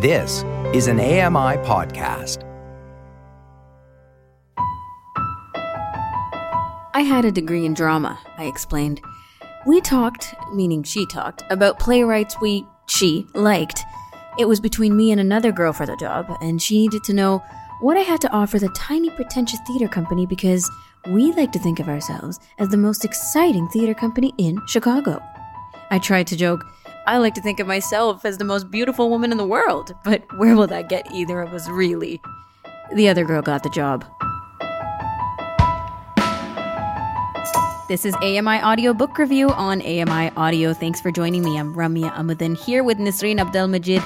This is an AMI podcast. I had a degree in drama, I explained. We talked, meaning she talked, about playwrights we, she, liked. It was between me and another girl for the job, and she needed to know what I had to offer the tiny pretentious theater company because we like to think of ourselves as the most exciting theater company in Chicago. I tried to joke, I like to think of myself as the most beautiful woman in the world, but where will that get either of us really? The other girl got the job. This is AMI Audio Book Review on AMI Audio. Thanks for joining me. I'm Ramya Amuddin here with Nisreen Abdelmajid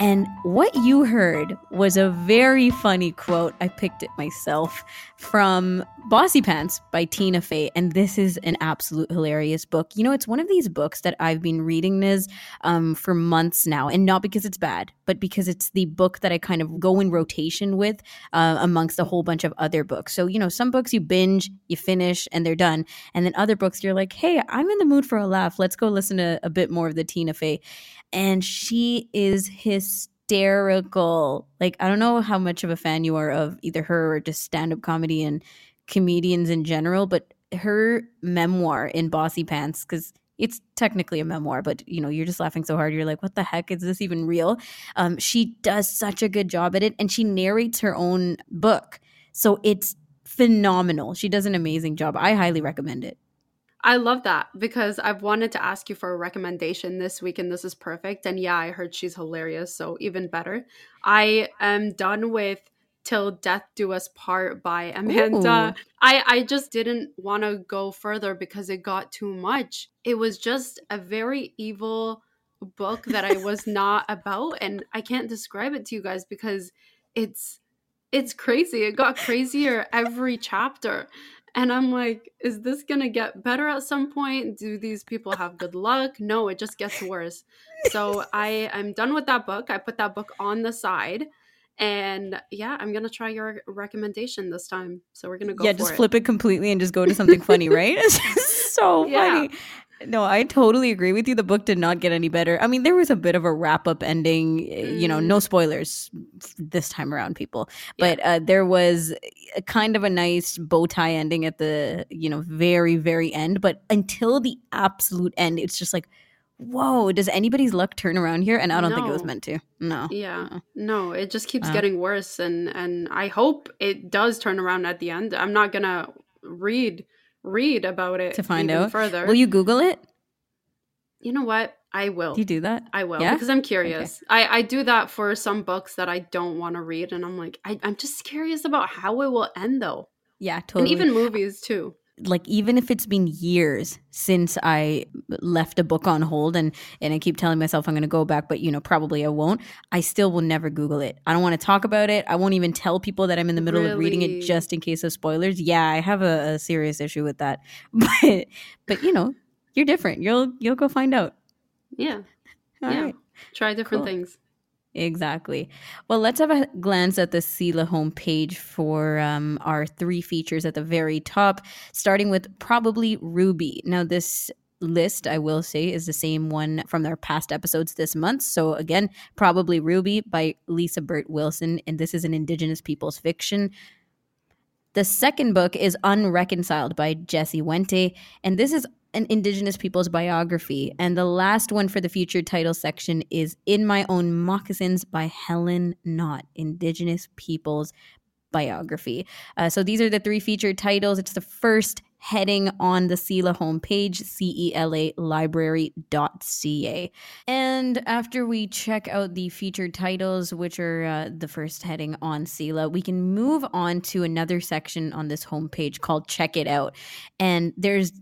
and what you heard was a very funny quote. I picked it myself from Bossypants by Tina Fey. And this is an absolute hilarious book. You know, it's one of these books that I've been reading this um, for months now. And not because it's bad, but because it's the book that I kind of go in rotation with uh, amongst a whole bunch of other books. So, you know, some books you binge, you finish, and they're done. And then other books you're like, hey, I'm in the mood for a laugh. Let's go listen to a bit more of the Tina Fey and she is hysterical. Like, I don't know how much of a fan you are of either her or just stand up comedy and comedians in general, but her memoir in Bossypants, because it's technically a memoir, but you know, you're just laughing so hard. You're like, what the heck? Is this even real? Um, she does such a good job at it, and she narrates her own book. So it's phenomenal. She does an amazing job. I highly recommend it. I love that because I've wanted to ask you for a recommendation this week, and this is perfect. And yeah, I heard she's hilarious, so even better. I am done with Till Death Do Us Part by Amanda. Ooh. I, I just didn't want to go further because it got too much. It was just a very evil book that I was not about, and I can't describe it to you guys because it's it's crazy. It got crazier every chapter. And I'm like, is this going to get better at some point? Do these people have good luck? No, it just gets worse. So I I'm done with that book. I put that book on the side. And yeah, I'm gonna try your recommendation this time. So we're gonna go. Yeah, just it. flip it completely and just go to something funny, right? It's so yeah. funny. No, I totally agree with you. The book did not get any better. I mean, there was a bit of a wrap up ending, mm. you know, no mm. spoilers this time around, people. But yeah. uh, there was a kind of a nice bow tie ending at the, you know, very, very end. But until the absolute end, it's just like, whoa, does anybody's luck turn around here? And I don't no. think it was meant to. No. Yeah. Uh-uh. No, it just keeps uh. getting worse. And, and I hope it does turn around at the end. I'm not going to read read about it to find out further. Will you Google it? You know what? I will. Do you do that? I will yeah? because I'm curious. Okay. I, I do that for some books that I don't want to read, and I'm like, I, I'm just curious about how it will end, though. Yeah, totally. And even movies too like even if it's been years since I left a book on hold and and I keep telling myself I'm going to go back but you know probably I won't I still will never google it. I don't want to talk about it. I won't even tell people that I'm in the middle really? of reading it just in case of spoilers. Yeah, I have a, a serious issue with that. But but you know, you're different. You'll you'll go find out. Yeah. All yeah. Right. Try different cool. things. Exactly. Well, let's have a glance at the CELA homepage for um, our three features at the very top, starting with probably Ruby. Now, this list, I will say, is the same one from their past episodes this month. So, again, probably Ruby by Lisa Bird-Wilson, and this is an Indigenous people's fiction. The second book is Unreconciled by Jesse Wente, and this is an Indigenous people's biography. And the last one for the featured title section is In My Own Moccasins by Helen Knott, Indigenous people's biography. Uh, so these are the three featured titles. It's the first heading on the CELA homepage, C-E-L-A library.ca. And after we check out the featured titles, which are uh, the first heading on CELA, we can move on to another section on this homepage called Check It Out. And there's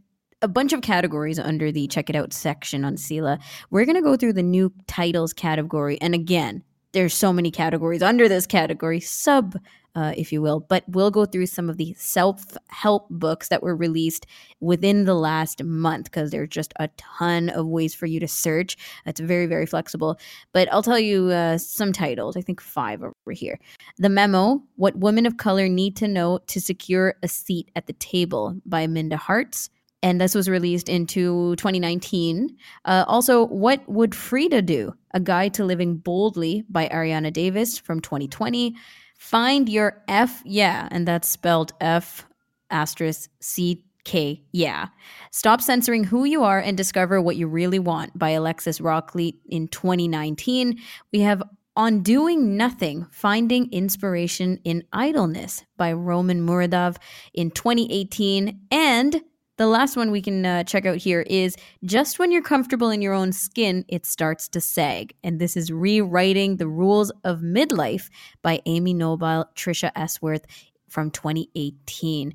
a bunch of categories under the check it out section on CELA. We're going to go through the new titles category. And again, there's so many categories under this category, sub, uh, if you will. But we'll go through some of the self help books that were released within the last month because there's just a ton of ways for you to search. It's very, very flexible. But I'll tell you uh, some titles, I think five over here. The Memo What Women of Color Need to Know to Secure a Seat at the Table by Minda Harts. And this was released into 2019. Uh, also, What Would Frida Do? A Guide to Living Boldly by Arianna Davis from 2020. Find Your F Yeah, and that's spelled F asterisk C K Yeah. Stop censoring who you are and discover what you really want by Alexis Rockley in 2019. We have on Doing Nothing Finding Inspiration in Idleness by Roman Muradov in 2018. And the last one we can uh, check out here is Just When You're Comfortable in Your Own Skin, It Starts to Sag. And this is Rewriting the Rules of Midlife by Amy Nobile, Trisha Ashworth from 2018.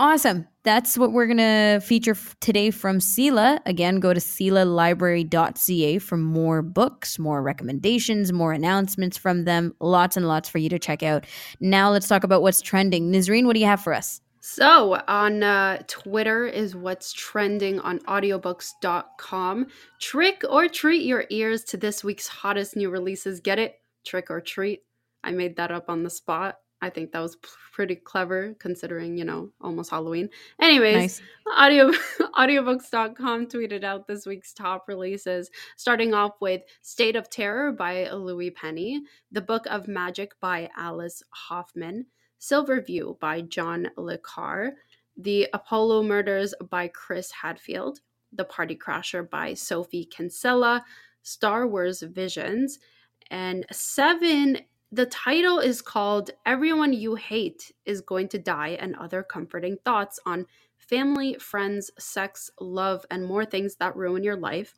Awesome. That's what we're going to feature today from CELA. Again, go to celalibrary.ca for more books, more recommendations, more announcements from them. Lots and lots for you to check out. Now let's talk about what's trending. Nisreen, what do you have for us? So on uh, Twitter is what's trending on audiobooks.com. Trick or treat your ears to this week's hottest new releases. Get it? Trick or treat. I made that up on the spot. I think that was pretty clever considering, you know, almost Halloween. Anyways, nice. audio audiobooks.com tweeted out this week's top releases, starting off with State of Terror by Louise Penny, The Book of Magic by Alice Hoffman, Silverview by John Le Carre, The Apollo Murders by Chris Hadfield, The Party Crasher by Sophie Kinsella, Star Wars Visions, and Seven. The title is called Everyone You Hate is Going to Die and Other Comforting Thoughts on Family, Friends, Sex, Love, and More Things That Ruin Your Life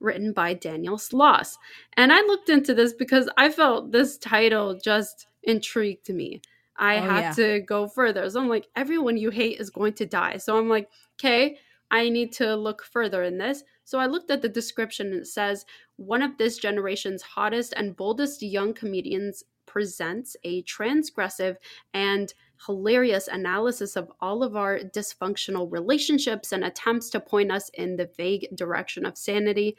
written by Daniel Sloss. And I looked into this because I felt this title just intrigued me. I oh, had yeah. to go further. So I'm like, everyone you hate is going to die. So I'm like, okay, I need to look further in this. So I looked at the description and it says one of this generation's hottest and boldest young comedians presents a transgressive and hilarious analysis of all of our dysfunctional relationships and attempts to point us in the vague direction of sanity.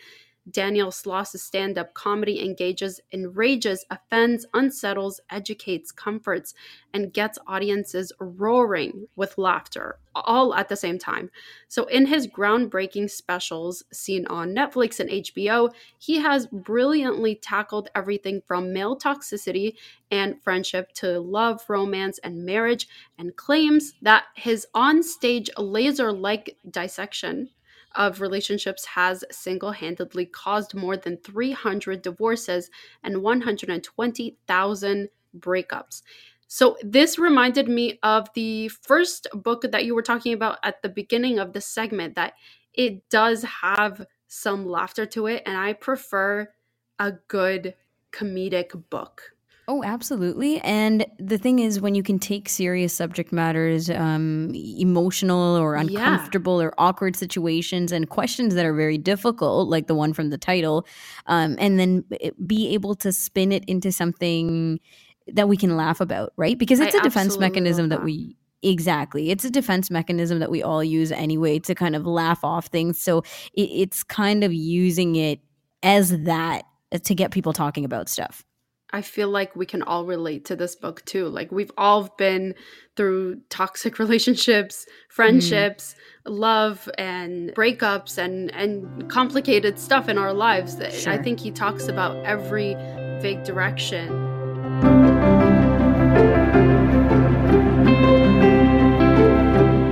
Daniel Sloss's stand up comedy engages, enrages, offends, unsettles, educates, comforts, and gets audiences roaring with laughter all at the same time. So, in his groundbreaking specials seen on Netflix and HBO, he has brilliantly tackled everything from male toxicity and friendship to love, romance, and marriage, and claims that his onstage laser like dissection of relationships has single handedly caused more than 300 divorces and 120,000 breakups. So, this reminded me of the first book that you were talking about at the beginning of the segment, that it does have some laughter to it, and I prefer a good comedic book. Oh, absolutely. And the thing is, when you can take serious subject matters, um, emotional or uncomfortable yeah. or awkward situations and questions that are very difficult, like the one from the title, um, and then be able to spin it into something that we can laugh about, right? Because it's I a defense mechanism that. that we Exactly. It's a defense mechanism that we all use anyway to kind of laugh off things. So it, it's kind of using it as that uh, to get people talking about stuff. I feel like we can all relate to this book too. Like we've all been through toxic relationships, friendships, mm. love and breakups and and complicated stuff in our lives. Sure. I think he talks about every vague direction.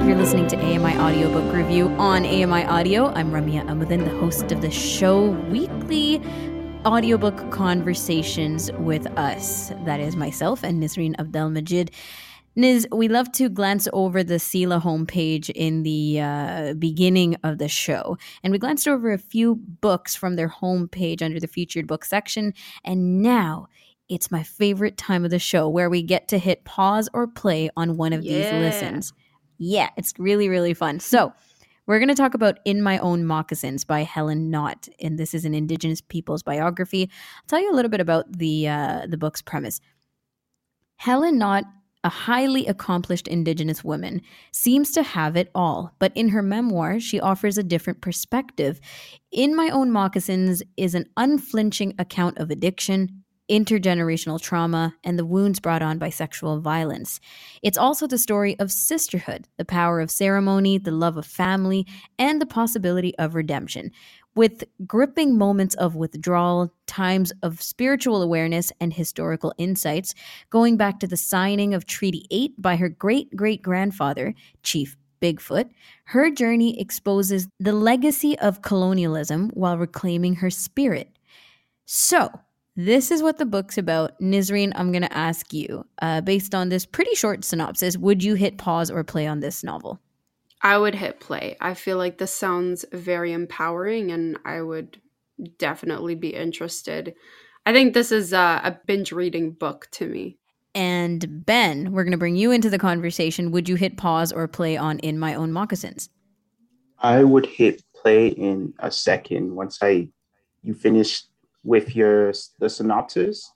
You're listening to AMI Audiobook Review on AMI Audio. I'm Ramya Amuddin, the host of the show weekly audiobook conversations with us. That is myself and Nisreen Abdel Majid. Niz, we love to glance over the CELA homepage in the uh, beginning of the show. And we glanced over a few books from their homepage under the featured book section. And now it's my favorite time of the show where we get to hit pause or play on one of yeah. these listens. Yeah, it's really, really fun. So, we're going to talk about In My Own Moccasins by Helen Knott, and this is an Indigenous people's biography. I'll tell you a little bit about the uh, the book's premise. Helen Knott, a highly accomplished Indigenous woman, seems to have it all, but in her memoir, she offers a different perspective. In My Own Moccasins is an unflinching account of addiction, intergenerational trauma, and the wounds brought on by sexual violence. It's also the story of sisterhood, the power of ceremony, the love of family, and the possibility of redemption. With gripping moments of withdrawal, times of spiritual awareness, and historical insights, going back to the signing of Treaty 8 by her great great grandfather, Chief Bigfoot, her journey exposes the legacy of colonialism while reclaiming her spirit. So, this is what the book's about. Nisreen, I'm going to ask you, uh, based on this pretty short synopsis, would you hit pause or play on this novel? I would hit play. I feel like this sounds very empowering and I would definitely be interested. I think this is a, a binge reading book to me. And Ben, we're going to bring you into the conversation. Would you hit pause or play on In My Own Moccasins? I would hit play in a second once I you finish with your the synopsis.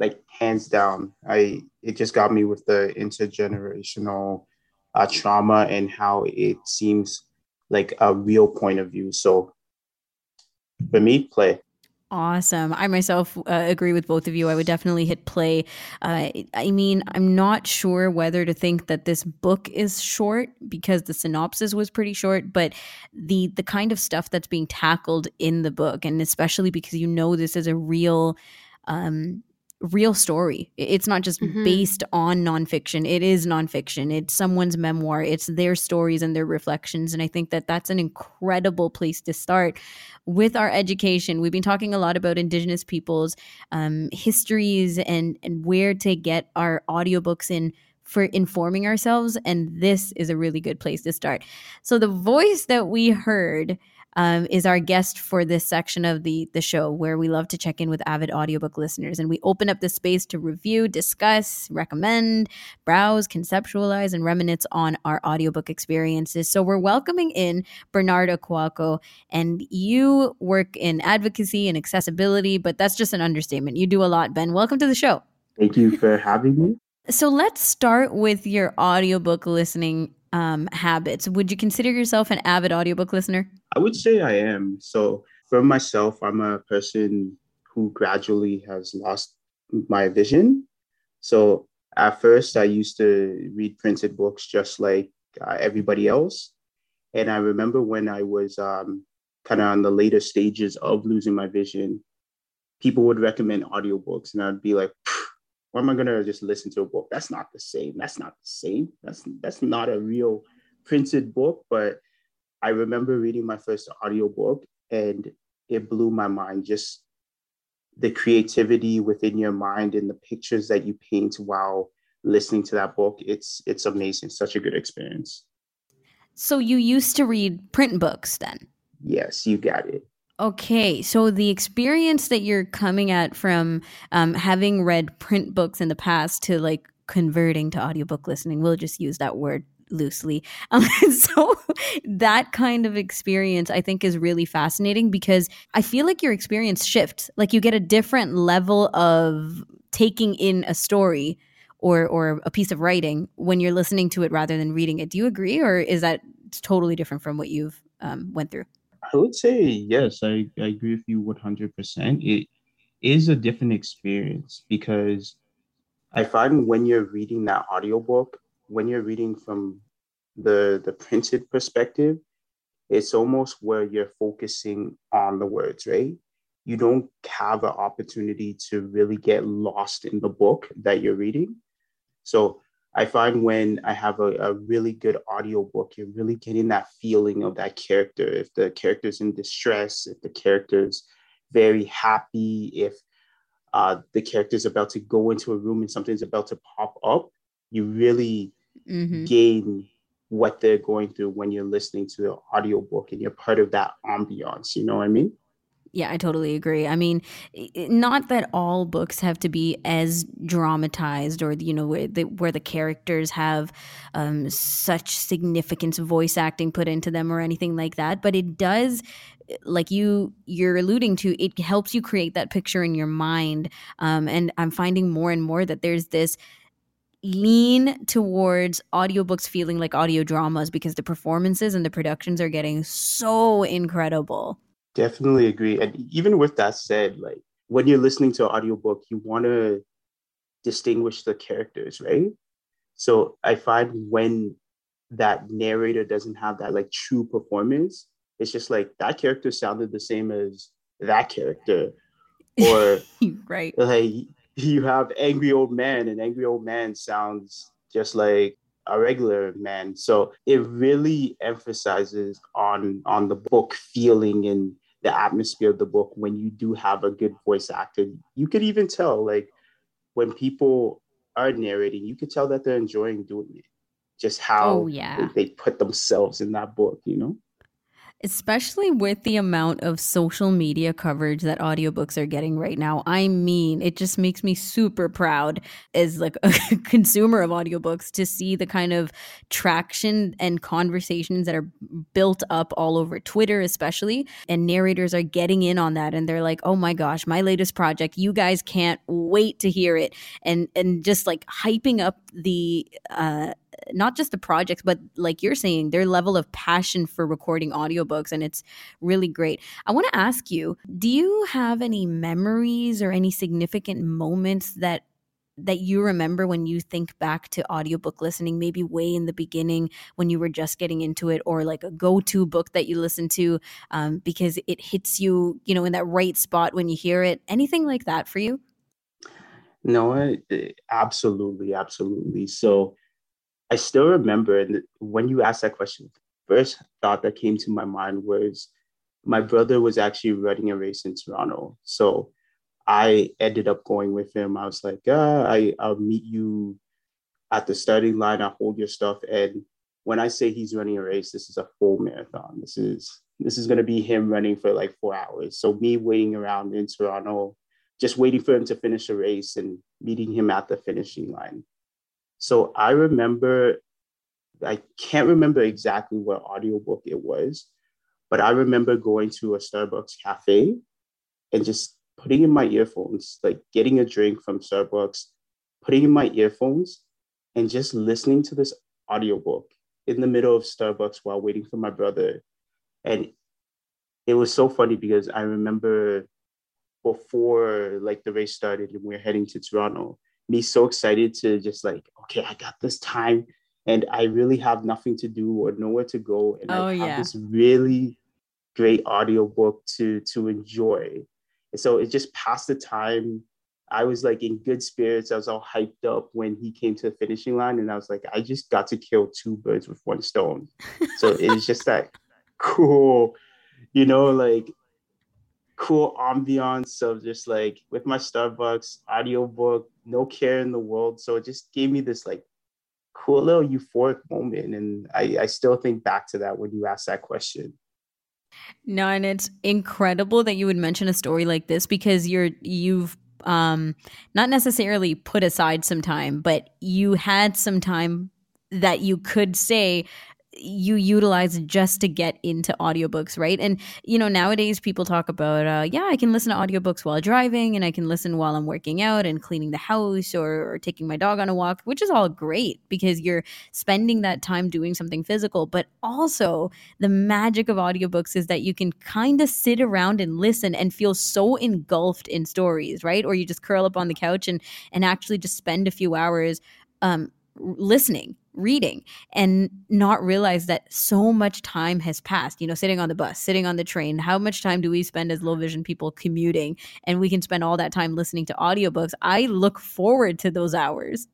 Like hands down, I it just got me with the intergenerational uh, trauma and how it seems like a real point of view. So for me, play. Awesome. I myself uh, agree with both of you. I would definitely hit play. Uh, I mean, I'm not sure whether to think that this book is short because the synopsis was pretty short, but the the kind of stuff that's being tackled in the book, and especially because you know this is a real um, real story. It's not just mm-hmm. based on nonfiction. It is nonfiction. It's someone's memoir. It's their stories and their reflections. And I think that that's an incredible place to start with our education. We've been talking a lot about Indigenous peoples' um, histories and and where to get our audiobooks in for informing ourselves. And this is a really good place to start. So the voice that we heard um, is our guest for this section of the the show where we love to check in with avid audiobook listeners. And we open up the space to review discuss recommend browse conceptualize and reminisce on our audiobook experiences. So we're welcoming in bernard Akwaku and you work in advocacy and accessibility but that's just an understatement. You do a lot ben. Welcome to the show. Thank you for having me. So let's start with your audiobook listening um, habits. Would you consider yourself an avid audiobook listener? I would say I am. So for myself, I'm a person who gradually has lost my vision. So at first, I used to read printed books just like uh, everybody else. And I remember when I was um, kind of on the later stages of losing my vision, people would recommend audiobooks, and I'd be like, why am I gonna just listen to a book? That's not the same. That's not the same. That's that's not a real printed book. But I remember reading my first audiobook and it blew my mind. Just the creativity within your mind and the pictures that you paint while listening to that book. It's it's amazing. Such a good experience. So you used to read print books then? Yes, you got it. Okay, so the experience that you're coming at from um, having read print books in the past to like converting to audiobook listening, we'll just use that word loosely. Um, so that kind of experience I think is really fascinating because I feel like your experience shifts. Like you get a different level of taking in a story or or a piece of writing when you're listening to it rather than reading it. Do you agree, or is that totally different from what you've um, went through? I would say yes. I, I agree with you 100%. It is a different experience because I find when you're reading that audiobook, when you're reading from the the printed perspective, it's almost where you're focusing on the words, right? You don't have an opportunity to really get lost in the book that you're reading. So I find when I have a, a really good audiobook, you're really getting that feeling of that character. If the character's in distress, if the character's very happy, if uh, the character's about to go into a room and something's about to pop up, you really mm-hmm. gain what they're going through when you're listening to the audiobook and you're part of that ambiance. You know what I mean? Yeah, I totally agree. I mean, not that all books have to be as dramatized or you know where the, where the characters have um, such significance voice acting put into them or anything like that, but it does like you you're alluding to it helps you create that picture in your mind um, and i'm finding more and more that there's this lean towards audiobooks feeling like audio dramas because the performances and the productions are getting so incredible Definitely agree. And even with that said, like when you're listening to an audiobook, you want to distinguish the characters, right? So I find when that narrator doesn't have that like true performance, it's just like that character sounded the same as that character. Or right. like you have angry old man, and angry old man sounds just like a regular man. So it really emphasizes on on the book feeling and the atmosphere of the book when you do have a good voice actor. You could even tell like when people are narrating, you could tell that they're enjoying doing it. Just how oh, yeah. they, they put themselves in that book, you know? Especially with the amount of social media coverage that audiobooks are getting right now. I mean, it just makes me super proud as like a consumer of audiobooks to see the kind of traction and conversations that are built up all over Twitter especially and narrators are getting in on that and they're like, "Oh my gosh, my latest project, you guys can't wait to hear it." And and just like hyping up the uh not just the projects, but like you're saying, their level of passion for recording audiobooks. And it's really great. I want to ask you do you have any memories or any significant moments that that you remember when you think back to audiobook listening maybe way in the beginning when you were just getting into it or like a go-to book that you listen to um, because it hits you you know in that right spot when you hear it anything like that for you no absolutely absolutely so I still remember, when you asked that question, first thought that came to my mind was my brother was actually running a race in Toronto. So I ended up going with him. I was like, uh, I, I'll meet you at the starting line. I'll hold your stuff. And when I say he's running a race, this is a full marathon. This is this is gonna be him running for like four hours. So me waiting around in Toronto, just waiting for him to finish the race and meeting him at the finishing line. So I remember, I can't remember exactly what audiobook it was, but I remember going to a Starbucks cafe and just putting in my earphones, like getting a drink from Starbucks, putting in my earphones and just listening to this audiobook in the middle of Starbucks while waiting for my brother. And it was so funny because I remember before like the race started and we we're heading to Toronto, me so excited to just like, okay, I got this time and I really have nothing to do or nowhere to go. And oh, I have yeah. this really great audiobook to to enjoy. And so it just passed the time. I was like in good spirits. I was all hyped up when he came to the finishing line. And I was like, I just got to kill two birds with one stone. So it's just that cool, you know, like cool ambiance of just like with my Starbucks audiobook, no care in the world. So it just gave me this like cool little euphoric moment. And I, I still think back to that when you ask that question. No, and it's incredible that you would mention a story like this because you're you've um not necessarily put aside some time, but you had some time that you could say you utilize just to get into audiobooks, right? And you know, nowadays people talk about uh yeah, I can listen to audiobooks while driving and I can listen while I'm working out and cleaning the house or, or taking my dog on a walk, which is all great because you're spending that time doing something physical, but also the magic of audiobooks is that you can kind of sit around and listen and feel so engulfed in stories, right? Or you just curl up on the couch and and actually just spend a few hours um listening reading and not realize that so much time has passed you know sitting on the bus sitting on the train how much time do we spend as low vision people commuting and we can spend all that time listening to audiobooks i look forward to those hours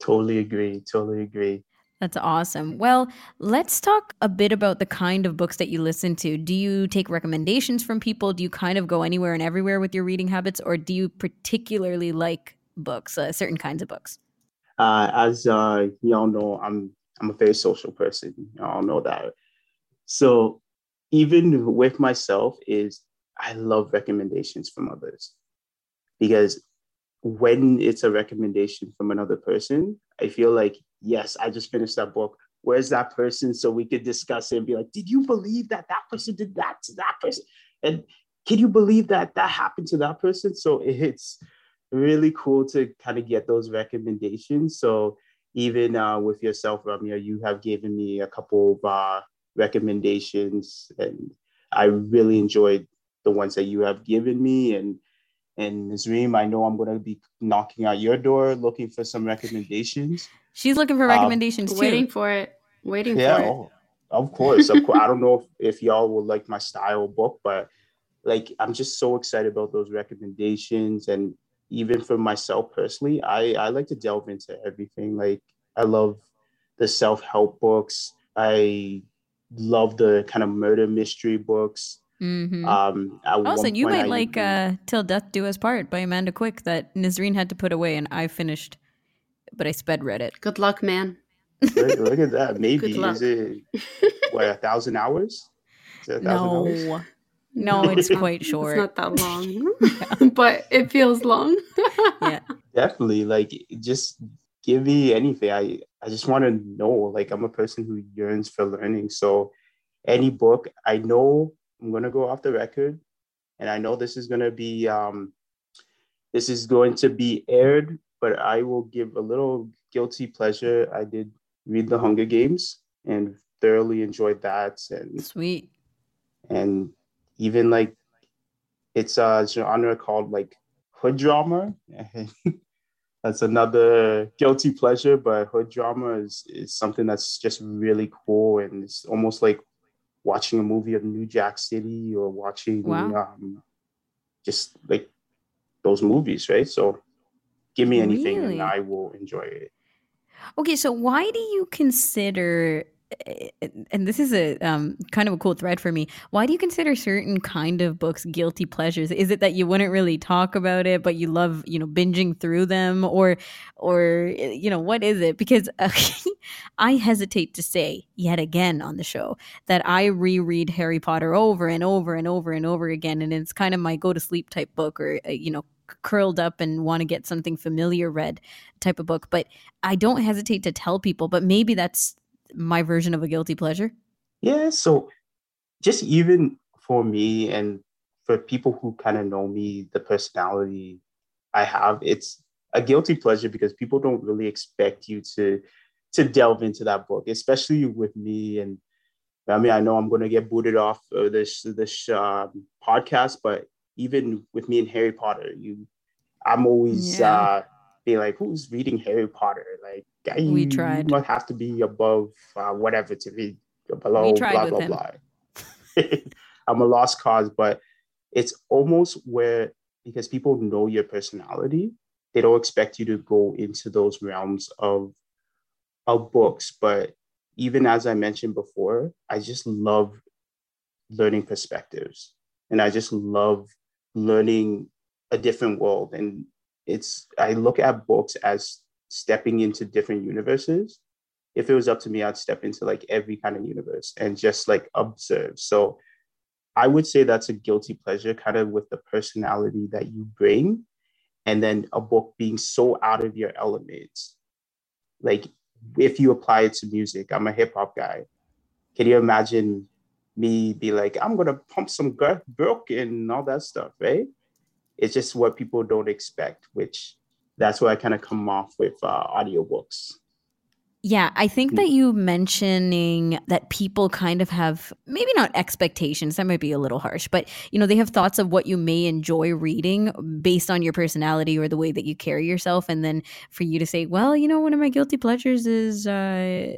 totally agree totally agree that's awesome. Well, let's talk a bit about the kind of books that you listen to. Do you take recommendations from people? Do you kind of go anywhere and everywhere with your reading habits, or do you particularly like books, uh, certain kinds of books? Uh, as uh, y'all know, I'm I'm a very social person. Y'all know that. So even with myself, is I love recommendations from others because when it's a recommendation from another person, I feel like yes, I just finished that book. Where's that person? So we could discuss it and be like, did you believe that that person did that to that person? And can you believe that that happened to that person? So it it's really cool to kind of get those recommendations. So even uh, with yourself, Ramya, you have given me a couple of uh, recommendations, and I really enjoyed the ones that you have given me. And And Nazreem, I know I'm going to be knocking at your door looking for some recommendations. She's looking for Um, recommendations too. Waiting for it. Waiting Yeah, for it. oh, of course, of course. I don't know if, if y'all will like my style book, but like I'm just so excited about those recommendations. And even for myself personally, I, I like to delve into everything. Like I love the self-help books. I love the kind of murder mystery books. Mm-hmm. Um, at Oh, one so you might I like even- uh, "Till Death Do Us Part" by Amanda Quick that Nazreen had to put away, and I finished, but I sped read it. Good luck, man. look, look at that. Maybe is it what a thousand hours? Is it a thousand hours? No, no, it's quite short. It's not that long, but it feels long. yeah, definitely like just give me anything. I i just want to know like i'm a person who yearns for learning. So any book i know i'm going to go off the record and i know this is going to be um this is going to be aired but i will give a little guilty pleasure. I did read the hunger games and thoroughly enjoyed that and sweet. and even like it's a genre called like hood drama. that's another guilty pleasure, but hood drama is, is something that's just really cool and it's almost like watching a movie of New Jack City or watching Wow. um, just like those movies, right? So give me anything Really? and I will enjoy it. Okay, so why do you consider and this is a um, kind of a cool thread for me. Why do you consider certain kind of books guilty pleasures? Is it that you wouldn't really talk about it, but you love, you know, binging through them, or, or you know, what is it? Because uh, I hesitate to say yet again on the show that I reread Harry Potter over and over and over and over again, and it's kind of my go to sleep type book, or uh, you know, curled up and want to get something familiar read type of book. But I don't hesitate to tell people, but maybe that's my version of a guilty pleasure. Yeah, so just even for me and for people who kind of know me, the personality I have, it's a guilty pleasure because people don't really expect you to to delve into that book, especially with me. And I mean, I know I'm going to get booted off of this this um, podcast, but even with me and Harry Potter, you, I'm always Yeah. uh, be like, who's reading Harry Potter? Like, I, We you tried. must have to be above uh, whatever to read below. We tried blah with blah him. blah. I'm a lost cause, but it's almost where because people know your personality, they don't expect you to go into those realms of of books. But even as I mentioned before, I just love learning perspectives, and I just love learning a different world. And it's I look at books as stepping into different universes. If it was up to me, I'd step into like every kind of universe and just like observe. So I would say that's a guilty pleasure, kind of with the personality that you bring, and then a book being so out of your element. Like if you apply it to music, I'm a hip hop guy. Can you imagine me be like, I'm gonna pump some Brooke and all that stuff, right? It's just what people don't expect, which that's where I kind of come off with uh, audiobooks. Yeah, I think that you mentioning that people kind of have maybe not expectations, that might be a little harsh, but you know, they have thoughts of what you may enjoy reading based on your personality or the way that you carry yourself. And then for you to say, well, you know, one of my guilty pleasures is uh,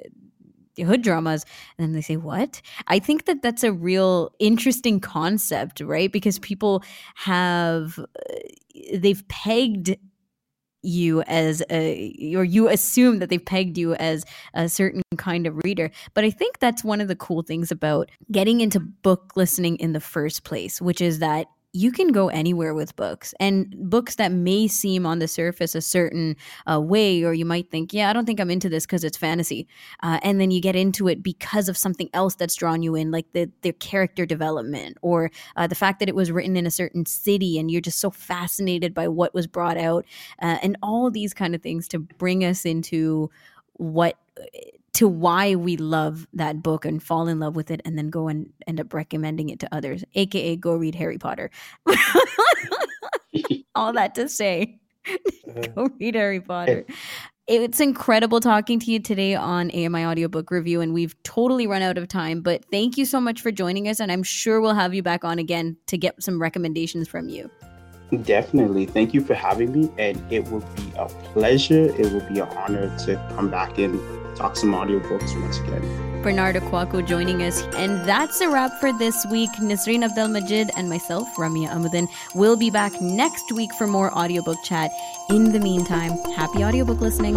hood dramas. And then they say, what? I think that that's a real interesting concept, right? Because people have, uh, they've pegged you as a or you assume that they've pegged you as a certain kind of reader but i think that's one of the cool things about getting into book listening in the first place which is that you can go anywhere with books and books that may seem on the surface a certain uh, way or you might think yeah i don't think i'm into this because it's fantasy uh, and then you get into it because of something else that's drawn you in like the, the character development or uh, the fact that it was written in a certain city and you're just so fascinated by what was brought out uh, and all these kind of things to bring us into what to why we love that book and fall in love with it and then go and end up recommending it to others aka go read harry potter all that to say uh-huh. go read harry potter it's incredible talking to you today on AMI Audiobook Review, and we've totally run out of time. But thank you so much for joining us, and I'm sure we'll have you back on again to get some recommendations from you. Definitely. Thank you for having me. And it will be a pleasure. It will be an honor to come back and talk some audiobooks once again. Bernard Aquaco joining us. And that's a wrap for this week. Nasreen Abdel Majid and myself, Ramya Amuddin, will be back next week for more audiobook chat. In the meantime, happy audiobook listening.